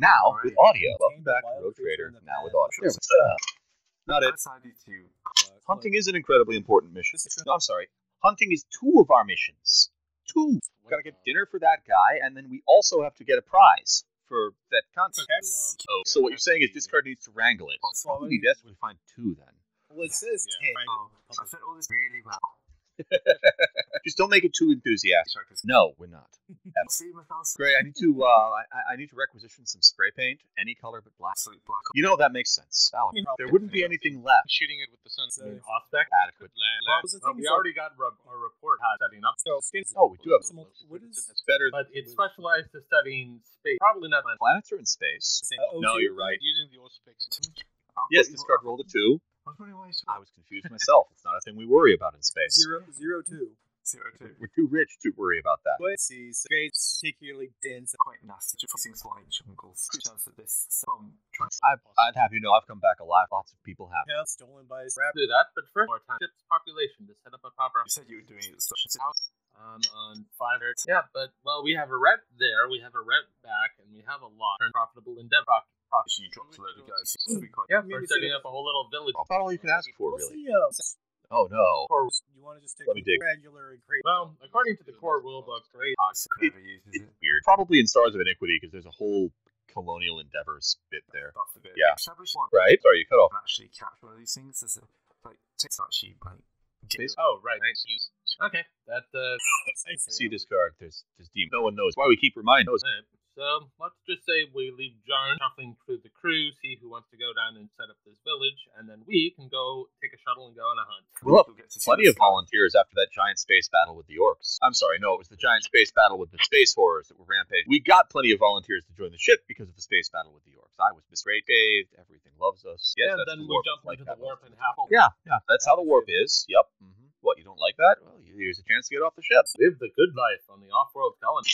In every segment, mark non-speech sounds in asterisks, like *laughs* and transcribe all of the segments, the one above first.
Now with audio. Welcome Welcome back to Rogue Trader. Now with audio. Not it. Uh, Hunting is an incredibly important mission. No, I'm sorry. Hunting is two of our missions. Two. We've got to get dinner for that guy, and then we also have to get a prize for that contest. Oh, so what you're saying is this card needs to wrangle it. Probably best we find two then. Well, it says Yeah. 10. Oh, I said all this really well. Just don't make it too enthusiastic. No, we're not. *laughs* See. Great. I need to. Uh, I, I need to requisition some spray paint, any color but black. Black. You know that makes sense. Alan, there wouldn't be anything left. Shooting it with the sun. So- Prospect. Adequate. Land. Well, the Well, we is, like- already got re- a report how setting up, So, skins- Oh, we do have. Some- what is- It's better. but it's specialized to studying space. Probably not land. Planets are in space. Uh, No, you're right. Using the auspex. Yes, discard rolled a two. I was wondering why you I was confused myself. It's not a thing we worry about in space. Zero, zero, two. zero two. We're too rich to worry about that. Let's see. So, it's particularly dense. Quite nasty. Just things like jungles. Good chance that this some I'd, I'd have you know I've come back alive. Lots of people have. Account stolen by a rap. Do that, but first, more time. Ship's population to set up a proper. You said you were doing it. So Um, on five. Yeah, but well, we have a rep there. We have a rep back, and we have a lot. Turn profitable endeavor. Prof- profit. you dropped a load of guys. It'll be quite Yeah, Maybe we're setting up a whole little village. About all you can ask for, really. uh, Oh no. Or, you want to just take Let me dig. regular and create. well, according to the core rulebook, right? Never uses It's it. weird. Probably in Stars of Inequity because there's a whole colonial endeavors bit there. Bit. Yeah. Right? Sorry, you cut off. Actually catch one of these things. There's a like takes actually like. Space- Oh, right. Nice. Okay, that uh, *laughs* See this card. There's there's demon. No one knows why we keep reminding. Us. Alright, So let's just say we leave John shuffling through the crew, see who wants to go down and set up this village, and then we can go take a shuttle and go on a hunt. Well, We'll get Plenty of volunteers after that giant space battle with the orcs. I'm sorry, no, it was the giant space battle with the space horrors that were rampaging. We got plenty of volunteers to join the ship because of the space battle with the orcs. I was misrate bathed. Everything loves us. Yes, and then the we jump Like into that the warp one. and half. Yeah, yeah, that's how the warp is. Yep. hmm What you don't like that? Well, here's a chance to get off the ship. Live the good life on the off-world colony.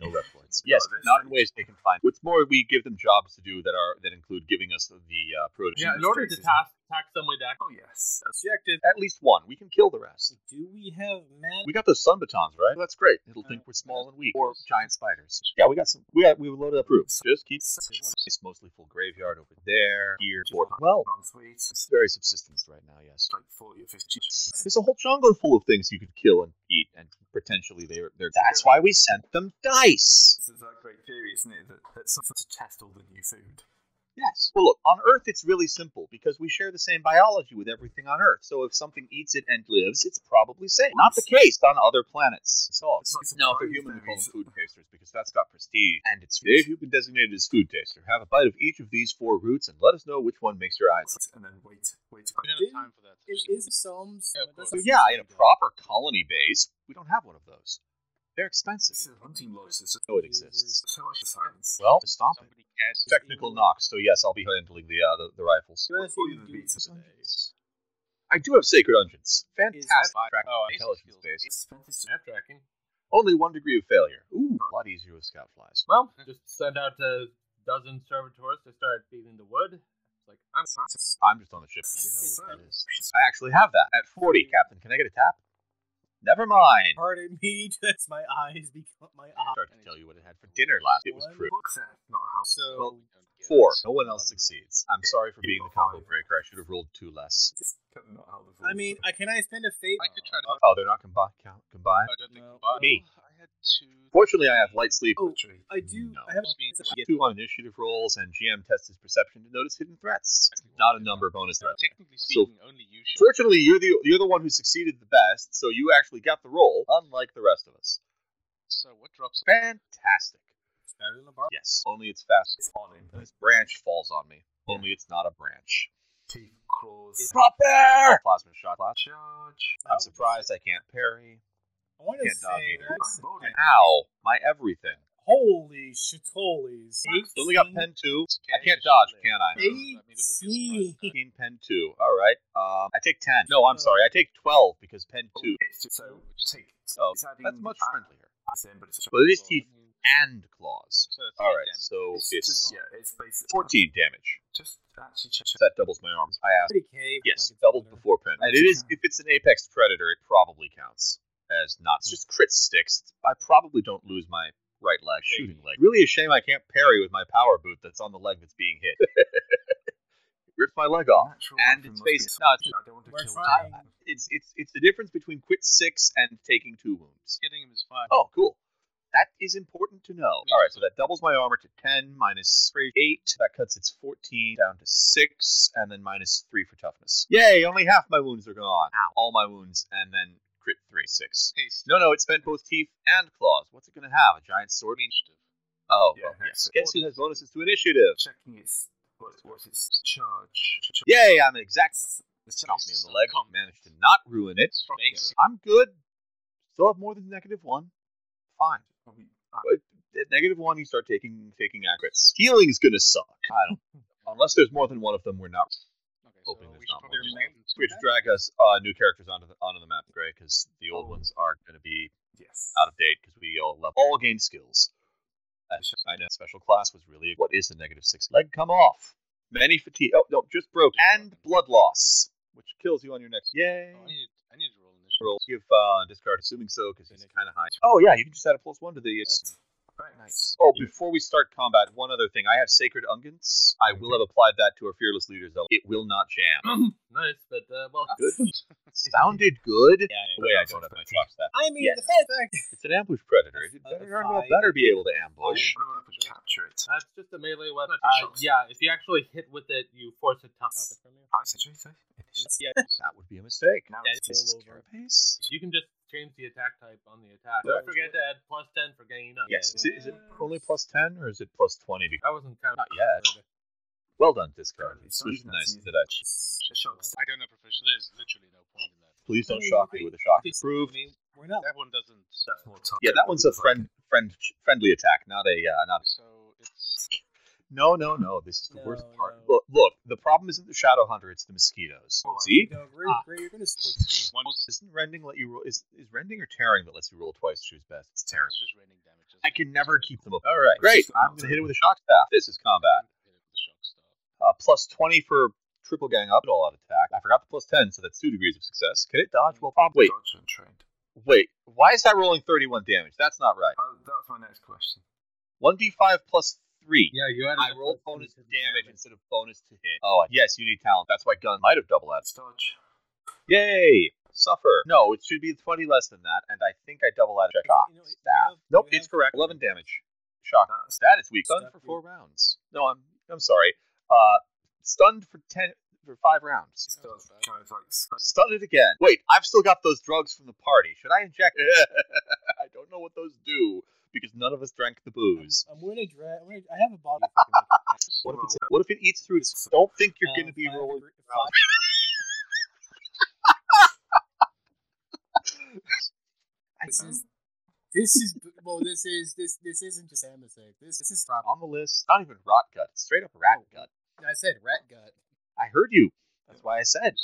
No reploids. *laughs* Yes, No, this- not in ways they can find. What's more, we give them jobs to do that are that include giving us the uh, prototype. yeah, in order to task tax them way back. Oh yes. Objective. At least one. We can kill the rest. Do we have man? We got those sun batons, right? That's great. It'll think we're small and weak, or giant spiders. Yeah, we got some. We got, we loaded up roofs. Just keep. It's mostly full graveyard over there. Here. Well, sweet. it's very subsistence right now. Yes. Like forty or fifty. There's a whole jungle full of things you could kill and eat, and potentially they're. they're That's why we sent them dice. This is that great theory, isn't it? That, that's something to test all the new food. Yes. Well, look, on Earth it's really simple because we share the same biology with everything on Earth. So if something eats it and lives, it's probably safe. Not the case on other planets. So, It's not no, if they're human, we call them food tasters because that's got prestige. And it's Dave, you've been designated as food taster. Have a bite of each of these four roots and let us know which one makes your eyes. And then wait, wait. We don't have time for that. Is, is some? Yeah. So yeah, in a proper colony base, we don't have one of those. They're expensive. This is hunting lodge. This is know it exists. so much science. Well, stomp it. Somebody cast Technical knocks. So yes, I'll be handling the uh, the, the rifles. I see All you the do beats today? I do have sacred unguents. Fantastic. Track Oh, intelligence skills. base. Snap tracking. Only one degree of failure. Ooh, a lot easier with scout flies. Well, *laughs* just send out a dozen servitors to start feeding the wood. Like I'm I'm just on the ship. I know what that is. I actually have that at 40, Captain. Can I get a tap? Never mind. Pardon me. *laughs* That's my eyes become my eyes. started to tell you what it had for dinner last. It was One fruit. Books there, not a house. So Well, Four. No one else succeeds. I'm sorry for being the combo breaker. I should have rolled two less. Not how the I mean, I, can I spend a fate? I could try to. Oh, they're not combi- count- combined? I don't think No. combined. Me. I had two. Fortunately, I have light sleep. Oh, I do. No. I have Means- Two on initiative rolls, and GM tests his perception to notice hidden threats. Not a number bonus uh, threat. Technically So- speaking, only you should. Fortunately, you're the you're the one who succeeded the best, so you actually got the roll, unlike the rest of us. So what drops? Fantastic. better than the bar. Yes. Only it's fast. It's on him. This branch falls on me. Only it's not a branch. Teeth, claws. Drop there! Plasma shot. Plasma. Charge. I'm surprised I can't parry. I want to Can't dodge say either. that's I'm rolling. Ow! My everything. holy shitolies. I only got pen two. I can't dodge, can I? Eighteen. pen two. All right. Um, I take ten. No, I'm sorry. I take twelve because pen two. It's so take. Oh, that's much friendlier. Same, but it's But it is teeth and claws. So All right. damage. So It's it's just, yeah, it's basically fourteen damage. Just actually check. That doubles my arms. I asked. 30k. Yes, like doubled better. before pen. And it is if it's an apex predator, it probably counts as not. It's just crit sticks. I probably don't lose my right leg, shooting leg. Really a shame I can't parry with my power boot that's on the leg that's being hit. *laughs* Ripped my leg off. Natural and its must be face- no, it's- I don't want to kill trying. that. It's it's it's the difference between quit six and taking two wounds. Hitting him is fine. Oh, cool. That is important to know. All right, so that doubles my armor to 10 minus 3, 8. That cuts its 14 down to 6, and then minus 3 for toughness. Yay, only half my wounds are gone. Ow. All my wounds, and then 3, 6. Haste. No, no, it spent both teeth and claws. What's it going to have? A giant sword? Initiative. Oh, Yeah, well, yes. Guess who has bonuses to initiative? Checking its what, what's its charge. Ch- Yay, I'm an exact. Shot me in the leg. Come. Managed to not ruin it. I'm good. Still have more than negative 1. Fine. But ah. at negative one, you start taking taking accurates. Healing's gonna suck. I don't. *laughs* Unless there's more than one of them, we're not. Okay, Hoping there's we should not more. rename We have to drag us uh, new characters onto the onto the map, Grey, because the old Oh. ones are gonna be yes. out of date because we all level all gain skills. That's just- I know special class was really what is the negative six leg come off. Many fatigue. Oh no, just broke and blood loss, which kills you on your next. Yay. Oh, I need, I need to roll initiative. Roll give uh, discard, assuming so, because he's kind of high. Oh yeah, you can just add a plus one to the. That's- Very nice. Oh, before we start combat, one other thing. I have Sacred Unguents. I will have applied that to our Fearless Leaders. though. It will not jam. *laughs* nice, but uh, well, Good. *laughs* Sounded good. Yeah, The way I don't have my truck staff. I mean, Yes. the fact that It's an ambush predator. It Uh, better, darn well better be able to ambush. What about if we capture it? that's just a melee weapon. Uh, yeah, if you actually hit with it, you force it tough. I suggest so. yeah, That would be a mistake. Now That it's this all is over. Carapace? You can just change the attack type on the attack. Don't forget to add plus ten for ganging up. Yes. Is it, is it only plus 10 or is it plus 20? Because- I wasn't counting. Not yet. Well done, Discard. It's Please nice easy. to that. Shocks. I don't know proficiency. There's literally no point in that. Please don't shock me with a shock. I Proof. mean, we're not. That one doesn't. That's more tough. Yeah, that one's a friend, friend, friendly attack, not a, uh, not. So it's. No, no, no. This is the No, worst part. no. Look, look. The problem isn't the Shadow Hunter; it's the mosquitoes. Oh, See, No, Gray, Ah. Gray, you're gonna *laughs* switch. One. Isn't rending let you roll? Is is rending or tearing that lets you roll twice? To choose best. It's tearing. It's just raining damage. I can never keep them up. All right, great. I'm gonna hit it with a shock staff. This is combat. Hit it with the shock stuff. Uh, plus twenty for triple gang up at all out attack. I forgot the plus ten, so that's two degrees of success. Can it dodge? Well, wait, Dodge and trained. wait. Why is that rolling thirty-one damage? That's not right. Oh, that was my next question. One d five plus three. Yeah, you added. I rolled bonus 10 to damage instead of bonus to hit. Oh, yes, you need talent. That's why gun might have double that. Let's. Yay! Suffer. No, it should be 20 less than that, and I think I double that. Shock. You know, you Staff. have- Nope, you it's correct. 11 damage. Shock. That's That is weak. Stunned Stunned for for- four rounds. No, I'm I'm sorry. Uh, stunned for ten for five rounds. it does kind of like Stunned it again. Wait, I've still got those drugs from the party. Should I inject? It? *laughs* I don't know what those do because none of us drank the booze. I'm gonna drag. I have a bottle. if I can make it. What if it's what if it eats through its? Don't think you're Um, going to be rolling. degree- five- *laughs* This is. *laughs* This is well. This is this. This isn't just Amasec. This this is on the list. Not even rot gut. Straight up rat gut. I said rat gut. I heard you. That's why I said.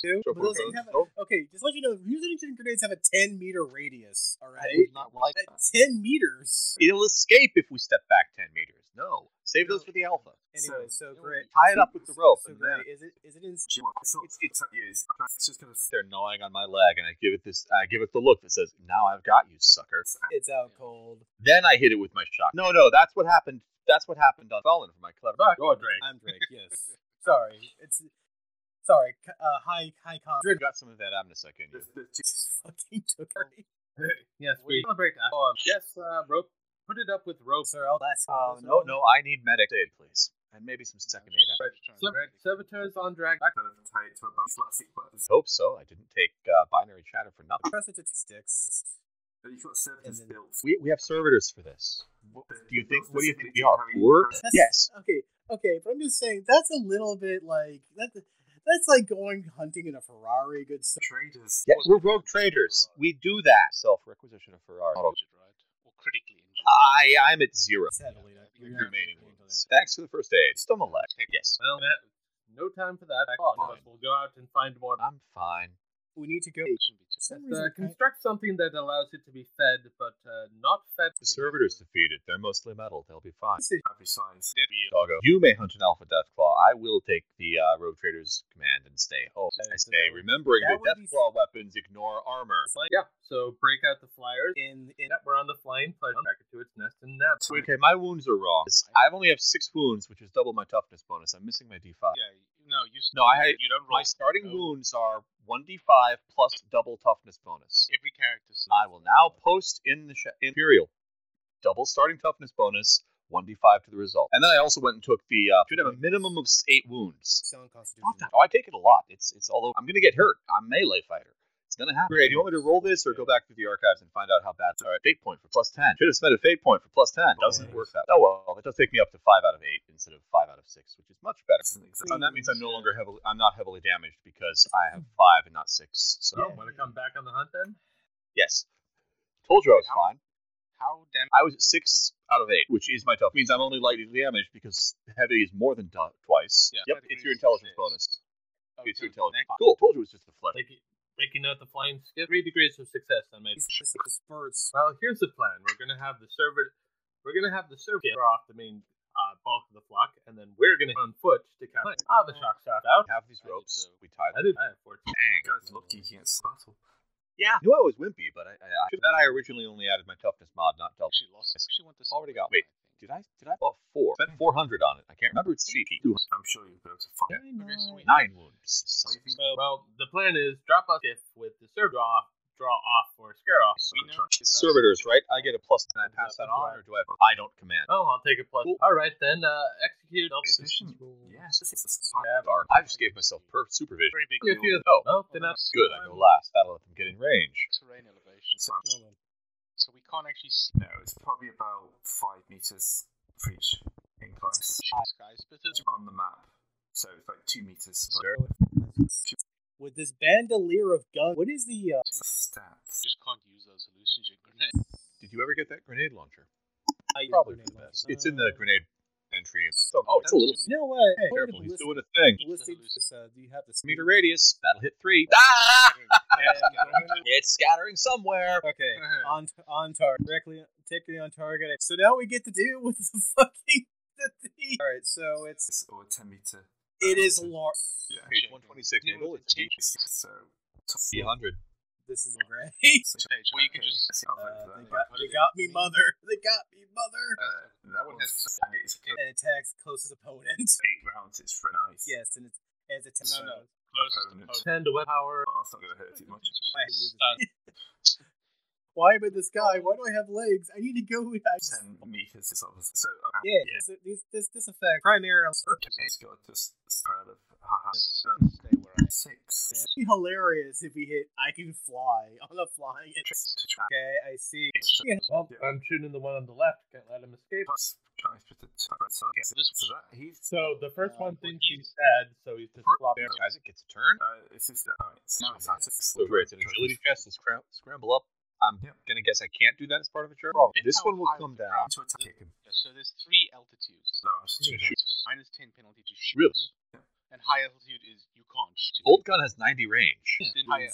Too. But those things have a- Nope. okay, just let you know, reusing grenades have a 10 meter radius. All right, I would not like At that. 10 meters. It'll escape if we step back ten meters. No, save those for the alpha. Anyway, so great. Tie it up with the rope. So and then great. Is it? Is it in? It's, it's, it's. It's just gonna they're gnawing on my leg, and I give it this. I give it the look that says, "Now I've got you, sucker." It's out cold. Then I hit it with my shock. No, no, that's what happened. That's what happened on Fallen for my clever. Go Drake. I'm Drake. Yes. sorry. It's sorry. Uh, hi, hi, con. Drew got some of that amnestic in you. There's, there's two, *laughs* Fucking took her. *laughs* Yes, we celebrate that. Oh, um, yes, uh, rope. Put it up with rope. Sir, I'll last. Uh, no, no, I need medic aid, please, and maybe some second aid. Red Servitors on drag. Back. kind of tight to a bunch of plastic. Hope so. I didn't take uh, binary chatter for nothing. Press it to two sticks. But You've got servitors And then- built. We, we have servitors for this. But Do you think? What do you think we are? Poor? Yes. Okay. Okay, but I'm just saying that's a little bit like that. That's like going hunting in a Ferrari. Good stuff. Traders. Yeah, we're rogue traders. We do that. Self requisition of Ferrari. Injured, right? Or critically injured. I I'm at zero Sadly, that- you're remaining not- wounds. Thanks for the first aid. Still no leg. Yes. Well, Matt, no time for that. Oh, Fine. we'll go out and find more. I'm fine. We need to go. It shouldn't be too For some Uh, reason, I- construct something that allows it to be fed, but uh, not fed. The servitors defeated. They're mostly metal. They'll be fine. this is- Every size. That'd be- Doggo. You may hunt an Alpha Deathclaw. I will take the uh, Rogue Trader's command and stay home. I stay, remembering That that would be- Deathclaw weapons ignore armor. Yeah, so break out the flyers. in in Yep, we're on the flying plane. Back it to its nest and nap. Okay, my wounds are wrong. I only have six wounds, which is double my toughness bonus. I'm missing my D5. Yeah, you- no, you. No, I had- you don't roll. My starting no. wounds are 1d5 plus double toughness bonus. Every character. I will now post in the sh- Imperial. Double starting toughness bonus, 1d5 to the result. And then I also went and took the, uh, should have a minimum of eight wounds. Oh, I take it a lot. It's, it's although I'm going to get hurt. I'm melee fighter. It's going to happen. Great. Do you want me to roll this or go back to the archives and find out how bad? All right, fate point for plus 10. Should have spent a fate point for plus 10. Doesn't work that. Oh, well, it does take me up to 5 out of 8 instead of 5 out of 6, which is much better. Exactly- And that means I'm no longer heavily, I'm not heavily damaged because I have 5 and not 6. So, oh, So, want to come back on the hunt then? yes. Told you I was How- fine. How damn? I was at six out of eight, which is my tough. Means I'm only lightly damaged because heavy is more than du- twice. Yeah, yep, it's your intelligence is. bonus. Oh, It's your intelligence. Cool. Told you it was just the flip. Like, breaking out the flying skip. Three degrees of success on maybe. It's just the spurts. Well, here's the plan. We're gonna have the server. We're gonna have the server draw off the main uh, bulk of the flock, and then we're gonna on foot to catch. Ah, the shock shot out. We have these ropes. the- We tie I them. did. I have 14. Dang. Guys, lucky against battle. Yeah. I knew I was wimpy, but I, I, I that I originally only added my toughness mod, not double. Actually lost. Actually went this. Already got. Wait. Did I? Did I? Oh, four. Spent 400 on it. I can't remember. It's cheap. I'm sure you'll be able to find it. Nine wounds. Well, well, the plan is drop us if with the server draw draw off or scare off. We know it's. Servitors, right? I get a plus. Can I pass that on, or do I? I don't command. Oh, I'll take a plus. Cool. All right then. Uh, execute. Efficient. Yes. Yeah, Dark. I just gave myself per supervision. Very big. If you- Oh, Oh, then that's good. I go last. That'll let them get in range. terrain elevation. So, So we can't actually see no, it's probably about five meters for each incline sky splitters. on the map. So it's like two meters. Sure. With this bandolier of guns, what is the uh, Stats. Just can't use those hallucinogen grenades. Did you ever get that grenade launcher? I Probably the best. It's in the Uh, grenade entry. Oh, it's a little. You know what? Hey, Careful, he's doing a thing. the uh, do you have the Meter radius. That'll hit three. *laughs* Ah! *laughs* It's scattering somewhere. okay, *laughs* on on target, directly, particularly on target. So now we get to deal with the fucking. *laughs* All right, so it's It's or 10 meter. it is large. Yeah. Page 126. Yeah, Angle. So, C 100. This is great. Stage. Well, you can just. Uh, they, got, they got me, mother. *laughs* They got me, mother. Uh, that one has and it's And attacks closest opponent. *laughs* eight rounds. It's for nice. yes, and it's as a ten. No, no. Close. Opponent. opponent. ten to web power. Oh, that's not going to hurt too much. Why am I in the sky? Why do I have legs? I need to go. I just, 10 meters is obviously. So, uh, yeah, This, this this this effect primarily It's got just spread of haha. Stay where I am. Six. It'd be hilarious if we hit I can fly *laughs* on a flying. To. Okay, I see. Yeah. Well, I'm shooting the one on the left. Can't let him escape. Plus, try to put the right side. So this So that he's. The first Uh, one well, thinks he's- he's dead, so he's just flopping. Isaac gets a turn. Uh, it's just uh, it's No, it's it's it's So great. It's an agility test. Let's scram- scramble up. I'm Yep. gonna guess I can't do that as part of a turn. Depends This one will come down. to attack him. Yeah, so there's three altitudes. No, it's two Yeah, Minus 10 penalty to shoot. Really? And high altitude is you can't shoot. Bolt gun has 90 range. Then high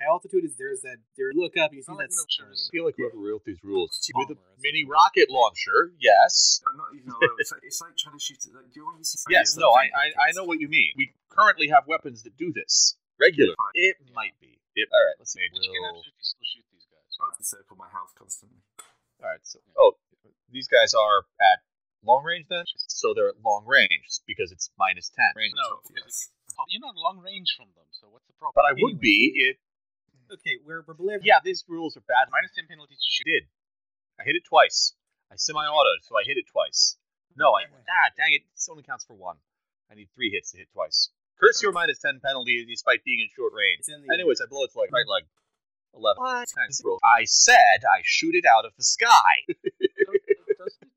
High altitude is there's that there. Look up, you see that. like I'm sure I feel like whoever wrote these rules with a Bomber, it's- mini rocket launcher. Yes. I'm not even allowed. *laughs* It's like, it's like trying to shoot it. Like, do you want to see? Yes. No. I, I I know what you mean. We currently have weapons that do this regularly. It might be. It, all right. Let's see. But you can to circle my house constantly. All right. So, oh, these guys are at long range then. So they're at long range because it's minus 10. Range. No, because Yes. You're not long range from them, so what's the problem? But I would be if. Okay, we're we're believing. Yeah, these rules are bad. Minus 10 penalty to I shoot. did. I hit it twice. I semi-autoed, so I hit it twice. No, I ah, dang it. This only counts for one. I need three hits to hit twice. Curse your minus ten penalty despite being in short range. In the. Anyways, I blow its leg, right leg. Eleven. I said I shoot it out of the sky. *laughs* *laughs*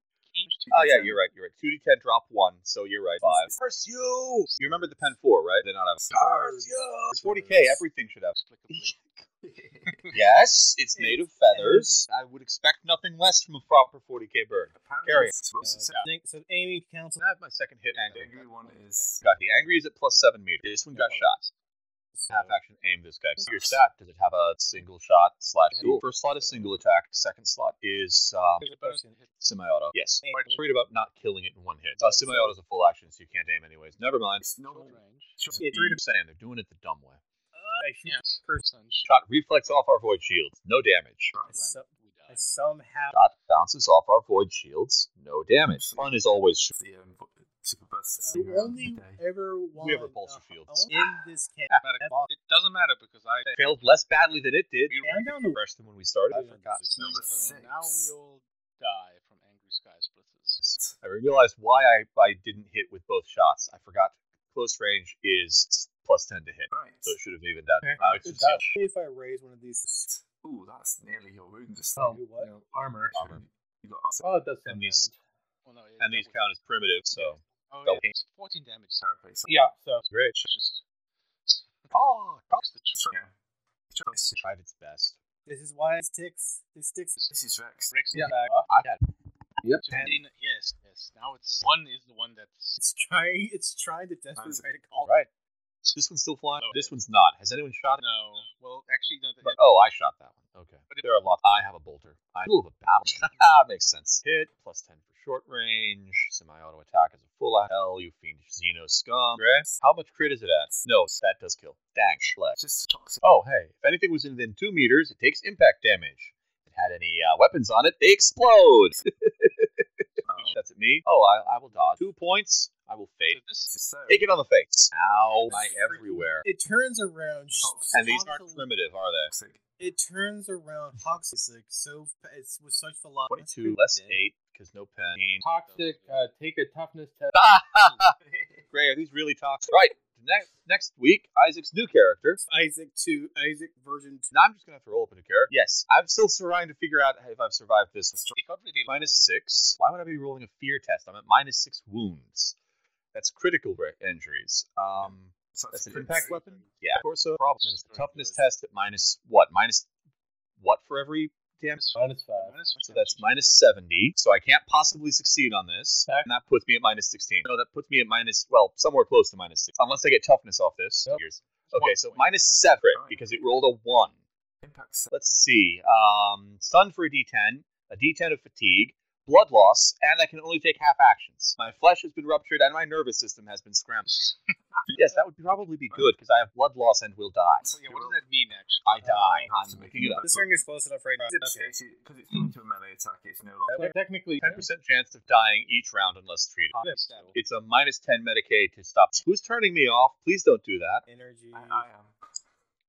Oh yeah, you're right. You're right. Two d ten, drop one. So you're right. Five. Curse you. You remember the pen four, right? They not have. Curse you. It's forty k. Everything should have. *laughs* Yes, it's made of feathers. I would expect nothing less from a proper forty k bird. Carry it. Uh, so, so Amy counts. I have my second hit The angry. angry one is Got the angry is at plus seven meters. This one got shot. Half action aim this guy. Your stat does it have a single shot slash duel? First slot is single attack. Second slot is um, There's a bonus hit. semi-auto. Yes. I'm worried about not killing it in one hit. Uh, semi-auto is a full action, so you can't aim anyways. Never mind. It's Short range. Short- Yeah, I'm saying they're doing it the dumb way. Uh, Yeah. first Shot reflex off our void shields. No damage. So- I somehow Shot bounces off our void shields. No damage. Fun is always The vo- super burst. the only ever one We have repulsor fields. in this camp. It doesn't matter because I failed less badly than it did. I'm down to Worse than when we started. I forgot. so Number Now we all die from angry sky splitters. I realized why I, I didn't hit with both shots. I forgot close range is plus 10 to hit. Right. So it should have evened out. Okay. Uh, it's Good just- job. If I raise one of these, Ooh, that's nearly your wound. Just Oh, Do what? no, armor. Armor. You got Oh, it does some And these- damage. Well, no, and these count as primitive, so Oh, yeah, it's 14 damage. So therapy. So Yeah, so it's great. it's just Oh, that's the tr- yeah. Choice. tried its best. this is why it sticks. It sticks. This is Rex. Rex Yeah. back. I got Yep. to in- yes, yes. Now it's one is the one that's It's trying. It's trying to desperately Nice. try to call. right. This one's still flying. No, This one's not. Has anyone shot it? no. Well, actually, no. But, oh, I shot that one. Okay. But if- there are lots. I have a bolter. I'm middle of a battle. *laughs* Ah, Makes sense. Hit plus ten for short range. Semi-auto attack is a full hell. You fiendish Xeno scum. How much crit is it at? No, that does kill. Dang. Left. Just toxic. Oh, hey. If anything was within two meters, it takes impact damage. If it had any uh, weapons on it, they explode. *laughs* That's at me. Oh, I, I will dodge. Two points. I will so fade. this This is so. Take it on the face. Ow, my everywhere. It turns around. Toxic. And these aren't primitive, are they? It turns around toxic. So it's with such velocity. 22 less 8 because no pen. toxic. Uh, take a toughness test. *laughs* *laughs* Gray, are these really toxic? Right. Next next week, Isaac's new character. Isaac two. Isaac version two. Now I'm just gonna have to roll up a new character. Yes, I'm still trying to figure out if I've survived this. it got Minus six. Why would I be rolling a fear test? I'm at minus six wounds. That's critical injuries. Um, So that's an impact weapon. Yeah, torso. Problem. Very Toughness test at minus what? Minus what for every damage? Minus five. Minus So that's minus 70. So I can't possibly succeed on this. And that puts me at minus 16. No, that puts me at minus, well, somewhere close to minus 6. Unless I get toughness off this. Yep. Okay, so minus 7 Right. because it rolled a 1. Impact set. Let's see. Um, stun for a d10, a d10 of fatigue, blood loss, and I can only take half actions. My flesh has been ruptured and my nervous system has been scrambled. *laughs* yes, that would probably be good because I have blood loss and will die. So, yeah, what does that mean actually? I die. Uh, I'm looking it up. This ring is close enough right now. Okay, because it's going to a melee attack, it's no longer. So technically, 10% chance of dying each round unless treated. It's a minus 10 Medicae to stop. Who's turning me off? Please don't do that. Energy. I, I am.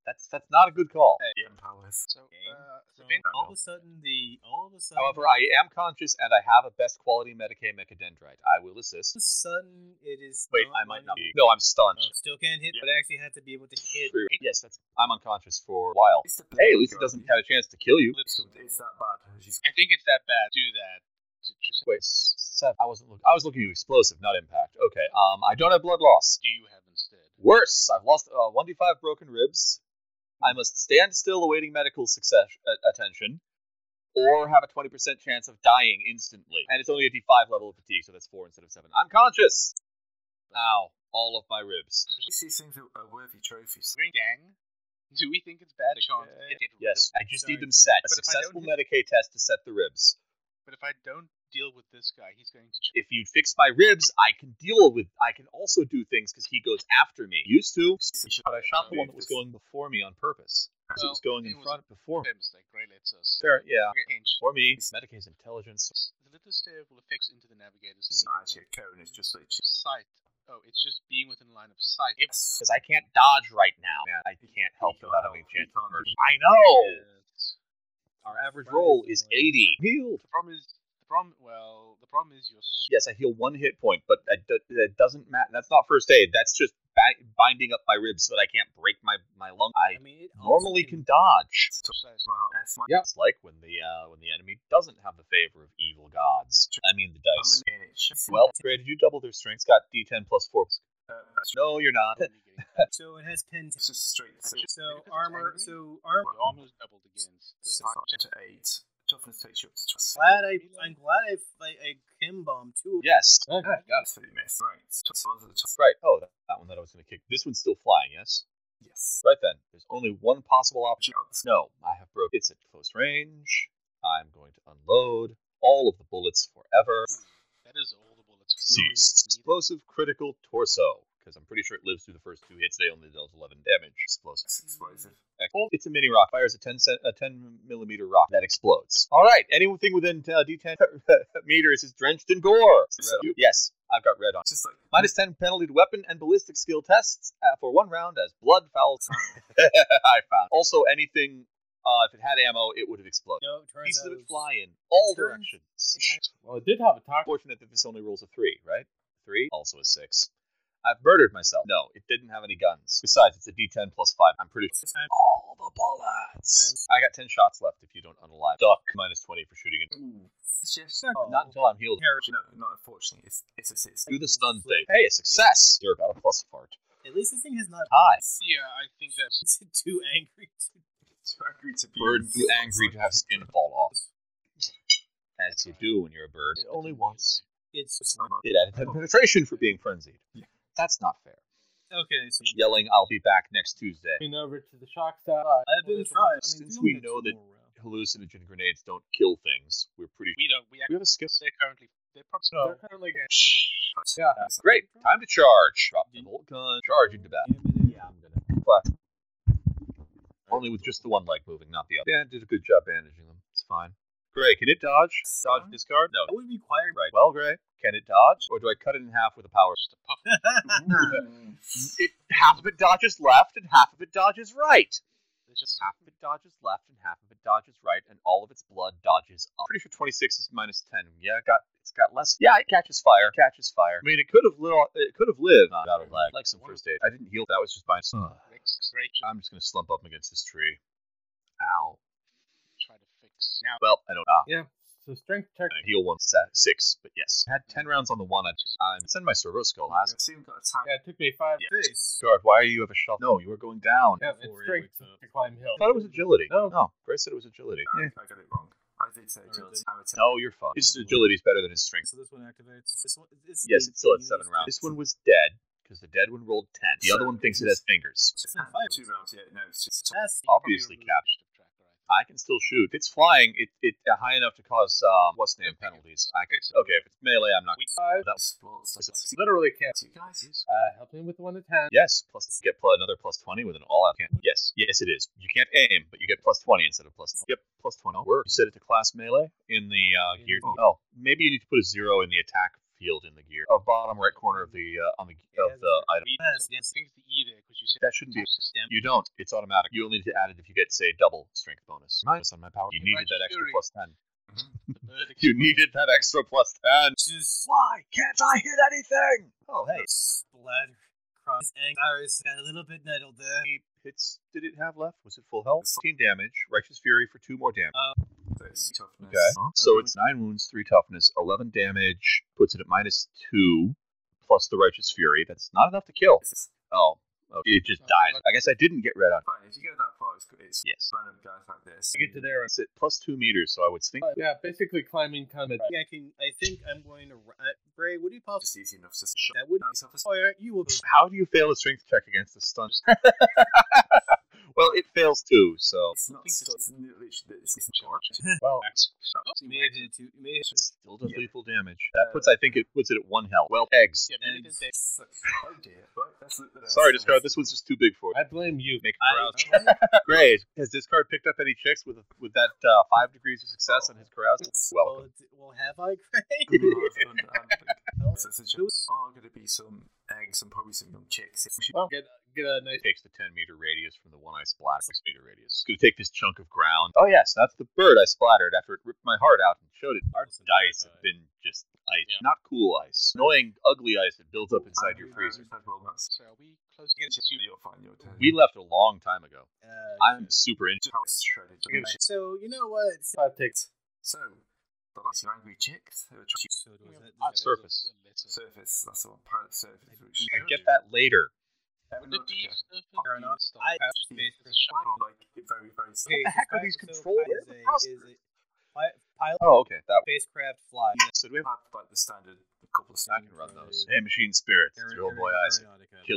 That's that's not a good call. Hey. Yeah, powers. So, uh, So Vin- all of a sudden, the all of a sudden, However, I am conscious and I have a best quality Medicae mechadendrite. I will assist. all of a sudden it is. Wait, I might not be. No, I'm stunned. you- Oh, still can't hit, Yeah. but I actually had to be able to hit. Yes, that's. I'm unconscious for a while. Hey, at least it doesn't have a chance to kill you. It's, it's that bad. I think it's that bad. Do that. Wait, seven. I wasn't. Look, I was looking at explosive, not impact. Okay. Um, I don't have blood loss. Do you have instead? Worse, I've lost uh, 1d5 broken ribs. I must stand still awaiting medical success uh, attention, or have a 20% chance of dying instantly. And it's only a d5 level of fatigue, so that's 4 instead of 7. I'm conscious! Ow. All of my ribs. This seems a, a worthy trophy. so- Ring gang. Do we think it's bad? Chance to get rid Yes, I just So need them set. A but if I successful Medicae test to set the ribs. But if I don't deal with this guy, he's going to. Ch- If you fix my ribs, I can deal with. I can also do things because he goes after me. Used to, but I shot the one that was going before me on purpose. 'Cause it was going in it was front before me. Fair mistake. Gray lets us. Fair, yeah. Okay, For me, Medicae's intelligence. The lidless stare will affect into the navigator's It's not actually a cone, it's just like. sight. Oh, it's just being within line of sight. If Because I can't dodge right now. Man, I can't help You without can't having chance You of can't mercy. do- I know! Yes. Our average roll is 80. Healed. The problem is the problem. Well, the problem is your. s- Yes, I heal one hit point, but that, doesn't matter. That's not first aid. That's just ba- binding up my ribs so that I can't break my, my lung. I I mean, normally can dodge. Size. That's my. Yep. It's like when the uh, when the enemy doesn't have the favor of evil gods. I mean the dice. in it. It's- Well, Gray, did you double their strength? It's got D10 plus four. uh, No, you're not. *laughs* So it has pin. It's just straight. So, So armor. So armor. Armor's doubled against. The, five to eight. Toughness takes you up to twelve. Glad I. I'm glad I. I, I Kim bomb two. Yes. Oh, oh, okay. That's what you missed. Right. So onto the top. Right. Oh, that, that one that I was going to kick. This one's still flying, yes? Yes. Right then, there's only one possible option. Shots. No, I have broke. It's at close range. I'm going to unload all of the bullets forever. That is all the bullets. Cease. Explosive critical torso. Because I'm pretty sure it lives through the first two hits. They only dealt 11 damage. Explosive. It's explosive. Excellent. It's a mini rock. Fires a 10, cent, a 10 millimeter rock that explodes. All right. Anything within uh, D10 *laughs* meters is drenched in gore. Yes, I've got red on. Just like Minus 10 penalty to weapon and ballistic skill tests uh, for one round as blood fouls. *laughs* *laughs* I found. Also, anything, uh, if it had ammo, it would have exploded. No, it turns Pieces out of it it fly in all Sure. directions. Well, it did have a talk. Fortunate that this only rolls a three, right? Three, also a six. I've murdered myself. No, it didn't have any guns. Besides, it's a D10 plus five. I'm pretty sure. All the bullets. I got 10 shots left if you don't unalive. Duck, minus 20 for shooting it. Just Oh. Not until I'm healed. No, not unfortunately. It's it's a six. Do the stun thing. Hey, a success. You're about a plus fart. At least this thing has not Hi. Yeah, I think that *laughs* It's too angry. To... Too angry to be. Bird too angry to have skin fall off. As you do when you're a bird. It Only once. It's It added 10 penetration for being frenzied. Yeah. That's not fair. okay. So Yelling, I'll be back next Tuesday. Coming over to the shock staff. I've been trying. I mean, Since we know that- more. Hallucinogen grenades don't kill things. We're pretty. we don't. We We have a skip. They're currently. They're probably. They're currently getting. Yeah. Great. Time to charge. Drop the bolt gun. Charge into battle. Yeah, I'm gonna. But only with just the one leg moving, not the other. Yeah, did a good job bandaging them. It's fine. Gray, can it dodge? Dodge discard? No. That would require Right. Well, Gray, can it dodge, or do I cut it in half with a power? Just a puff. *laughs* It half of it dodges left, and half of it dodges right. It's just Half of it dodges left, and half of it dodges right, and all of its blood dodges up. Pretty sure 26 is minus 10. Yeah, it got it's got less. Yeah, it catches fire. Catches fire. I mean, it could have lived. It could have lived on battle lag, like some first aid. I didn't heal. That was just by. Rex, Rex, I'm just gonna slump up against this tree. Ow. try to fix. Now, Well, I don't. Ah, Yeah. So strength check. I heal one set six, but yes, I had 10 rounds on the one. I I send my servo skull last. Soon got a time. Yeah, it took me five Yeah. days. Guard, why are you have a shell? No, you were going down. Yeah, it's Before he strength wakes up. to climb hill. I thought it was agility. No. no. Grace said it was agility. I, Eh. I got it wrong. I did say Alright, agility. I'm a ten. No, you're fine. His agility is better than his strength. So this one activates. This one. This Yes, it still at unit seven rounds. This one was dead because the dead one rolled ten. The other one thinks it has fingers. It's not five. Two rounds. Yeah, no, it's just. That's Obviously, probably I can still shoot. If it's flying, it it uh, high enough to cause um what's the name penalties. I can, okay, if it's melee, I'm not. We- Five. That was Well, it's Is like it- Literally can't. guys. Uh, help me with the one to ten. yes. Plus get plus another plus twenty with an all out. can. Yes, yes, it is. You can't aim, but you get plus twenty instead of plus. Yep, plus twenty. Work. Set it to class melee in the uh, gear. Oh, maybe you need to put a zero in the attack field in the gear. Uh, bottom right corner of the uh, on the of the item. We- Yes, yes. I think it's the there because you said That shouldn't be. Stamp. You don't. It's automatic. You only need to add it if you get, say, double strength bonus. Minus on my power. You *laughs* needed that extra plus ten. You needed that extra plus ten. Just Why can't I hit anything? Oh, hey. splatter across. And Iris got a little bit nettled there. Hits did it have left? Was it full health? 15 damage. Righteous Fury for two more damage. So it's toughness. Okay. So it's nine wounds, three toughness, 11 damage, puts it at minus two, plus the Righteous Fury. That's not enough to kill. Oh, okay. it just died. I guess I didn't get red on. fine. If you go that far, it's, it's Yes. random guys like this. To get to there. It's at plus two meters, so I would think. Uh, yeah, basically climbing kind of. Yeah, I can. I think I'm going to. ru- Uh, Gray, would you possibly? Just easy enough to shot That would. yourself. Oh yeah, you will. How do you fail a strength check against the stun? *laughs* *laughs* well, it fails too, so. It's not. It's literally. It's, it's charge. *laughs* Well, You may have hit two. You may have. Still does Yeah. lethal damage. That puts, I think, it puts it at one health. Well, eggs. Yeah, maybe And- they- oh dear. That's that's Sorry, discard. This one's just too big for it. I blame you. Make I- carouse. *laughs* *laughs* Great. Has discard picked up any chicks with with that uh, five degrees of success on his carousal? Well, Welcome. d- well, have I, Gray? So it's just are going to be some eggs and probably some young chicks. If we should- Well, get get a nice. Takes the 10 meter radius from the one I splattered. 6 meter radius. It's going to take this chunk of ground. Oh, yes, that's the bird I splattered after it ripped my heart out and showed it. Our dice have been just ice. Yeah. Not cool ice. Annoying, ugly ice that builds up inside your freezer. well, that's- So are we close to getting to You'll find your turn. We left a long time ago. Uh, I'm super into How it's shredded. so you know what? Five takes. So, the last angry chicks. They were trying So was that, On that- surface. surface. That's the one. Pirate surface. Which I get that later. Would it be Fair enough. I space Like very, very. Okay, the heck are these so controls? A, is a pi- pilot Oh, okay. That spacecraft fly. So do we have have like the standard couple of I can run uh, those. Hey, machine spirits. It's your old boy Isaac.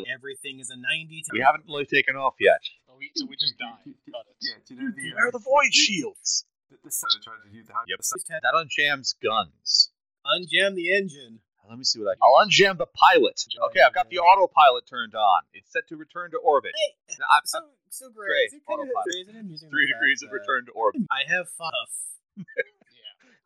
Everything is a 90. We haven't really taken off yet. So we, so we just *laughs* died. Got it. Yeah, do you know the, Where are the um, void shields? The, the sound trying to do the Yep. That unjams guns. Unjam the engine. Let me see what I. Can. I'll unjam the pilot. Okay, I've got the autopilot turned on. It's set to return to orbit. Hey, Now, I'm, so so great. Great. Is it kind Autopilot. crazy? I'm using three the fact degrees of that return to orbit. I have fuff. *laughs*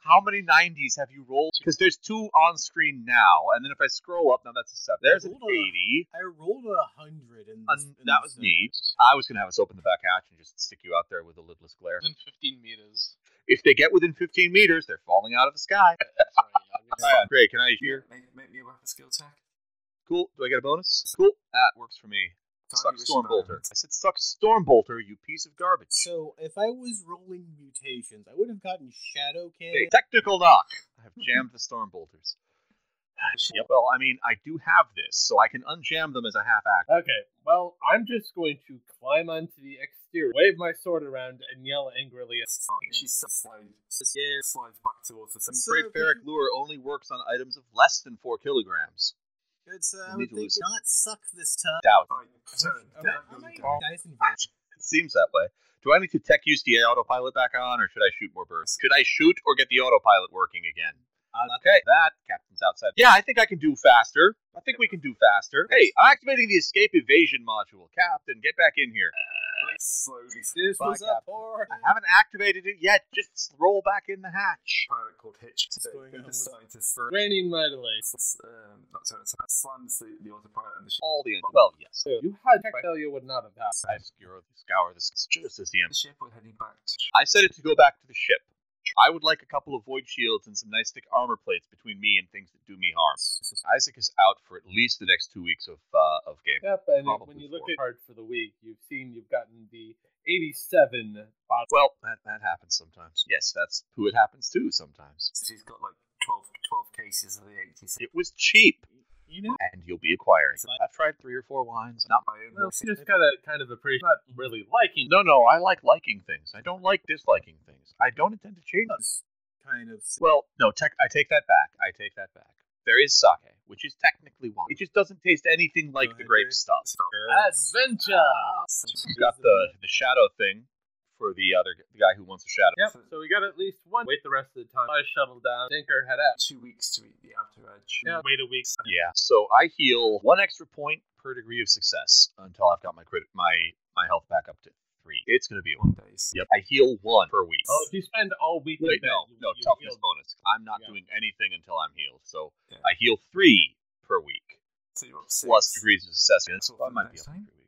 Yeah. How many 90s have you rolled? Because there's two on screen now, and then if I scroll up, now that's a seven. There's an Hold on. 80. I rolled a hundred in this. Un- in that was me. I was gonna have us open the back hatch and just stick you out there with a lidless glare. Within 15 meters. If they get within 15 meters, they're falling out of the sky. Sorry, yeah, *laughs* great. Can I hear? make, make me a weapon skill check. Cool. Do I get a bonus? Cool. That works for me. Suck Target Stormbolter. I said suck Stormbolter, you piece of garbage. So if I was rolling mutations, I would have gotten Shadow Hey, technical knock. I have jammed the Stormbolters. *laughs* Yep. Well, I mean, I do have this, so I can unjam them as a half act. Okay, well, I'm just going to climb onto the exterior, wave my sword around, and yell angrily at She slides, Yeah. slides back towards the I'm afraid Ferric Lure only works on items of less than four kilograms. Good, so I You would need to think lose- not suck this time. Doubt. Turn, Okay, turn, I might turn. dice inverse. It seems that way. Do I need to tech use the autopilot back on, or should I shoot more bursts? Should I shoot or get the autopilot working again? Uh, Okay, that captain's outside. Yeah, I think I can do faster. I think we can do faster. Hey, I'm activating the escape evasion module. Captain, get back in here. Slowly, This Bye, was a poor. I haven't activated it yet. Just roll back in the hatch. pilot called Hitch. What's going They're on just with- to spur- raining mightily. s- um, not sorry, so that slams the, the autopilot and the ship. All the well, yes. So you had tech failure would not have happened. I scour, scour this just as the The ship are heading back to I said it to go back to the ship. I would like a couple of void shields and some nice thick armor plates between me and things that do me harm. Isaac is out for at least the next two weeks of uh, of game. Yep, and Probably when you look four. at card for the week, you've seen you've gotten the 87 bottom. Well, that, that happens sometimes. Yes, that's who it happens to sometimes. She's got like 12, 12 cases of the 87. It was cheap, You know, and you'll be acquiring. I've tried three or four wines. Not My own Well, recipe. you just gotta kind of appreciate, not really liking. no, no. I like liking things. I don't like disliking things. I don't intend to change. that's kind of. Well, no. Tech, I take that back. I take that back. There is sake, which is technically wine. It just doesn't taste anything like the grape stuff. Adventure! Ah, We've got the the shadow thing for the other the guy who wants a shadow. Yep, so we got at least one. Wait the rest of the time. I shuttle down, tinker, head out. Two weeks to eat the outer edge. Yeah, wait a week. Yeah. So I heal one extra point per degree of success until I've got my crit my my health back up to three. It's gonna be One days. Yep. I heal one per week. Oh, if you spend all week in Wait, bed, no, you, no, you toughness healed. bonus. I'm not Yeah. doing anything until I'm healed. So Yeah. I heal three per week So you're six. plus degrees of success. So I might be next up to time. three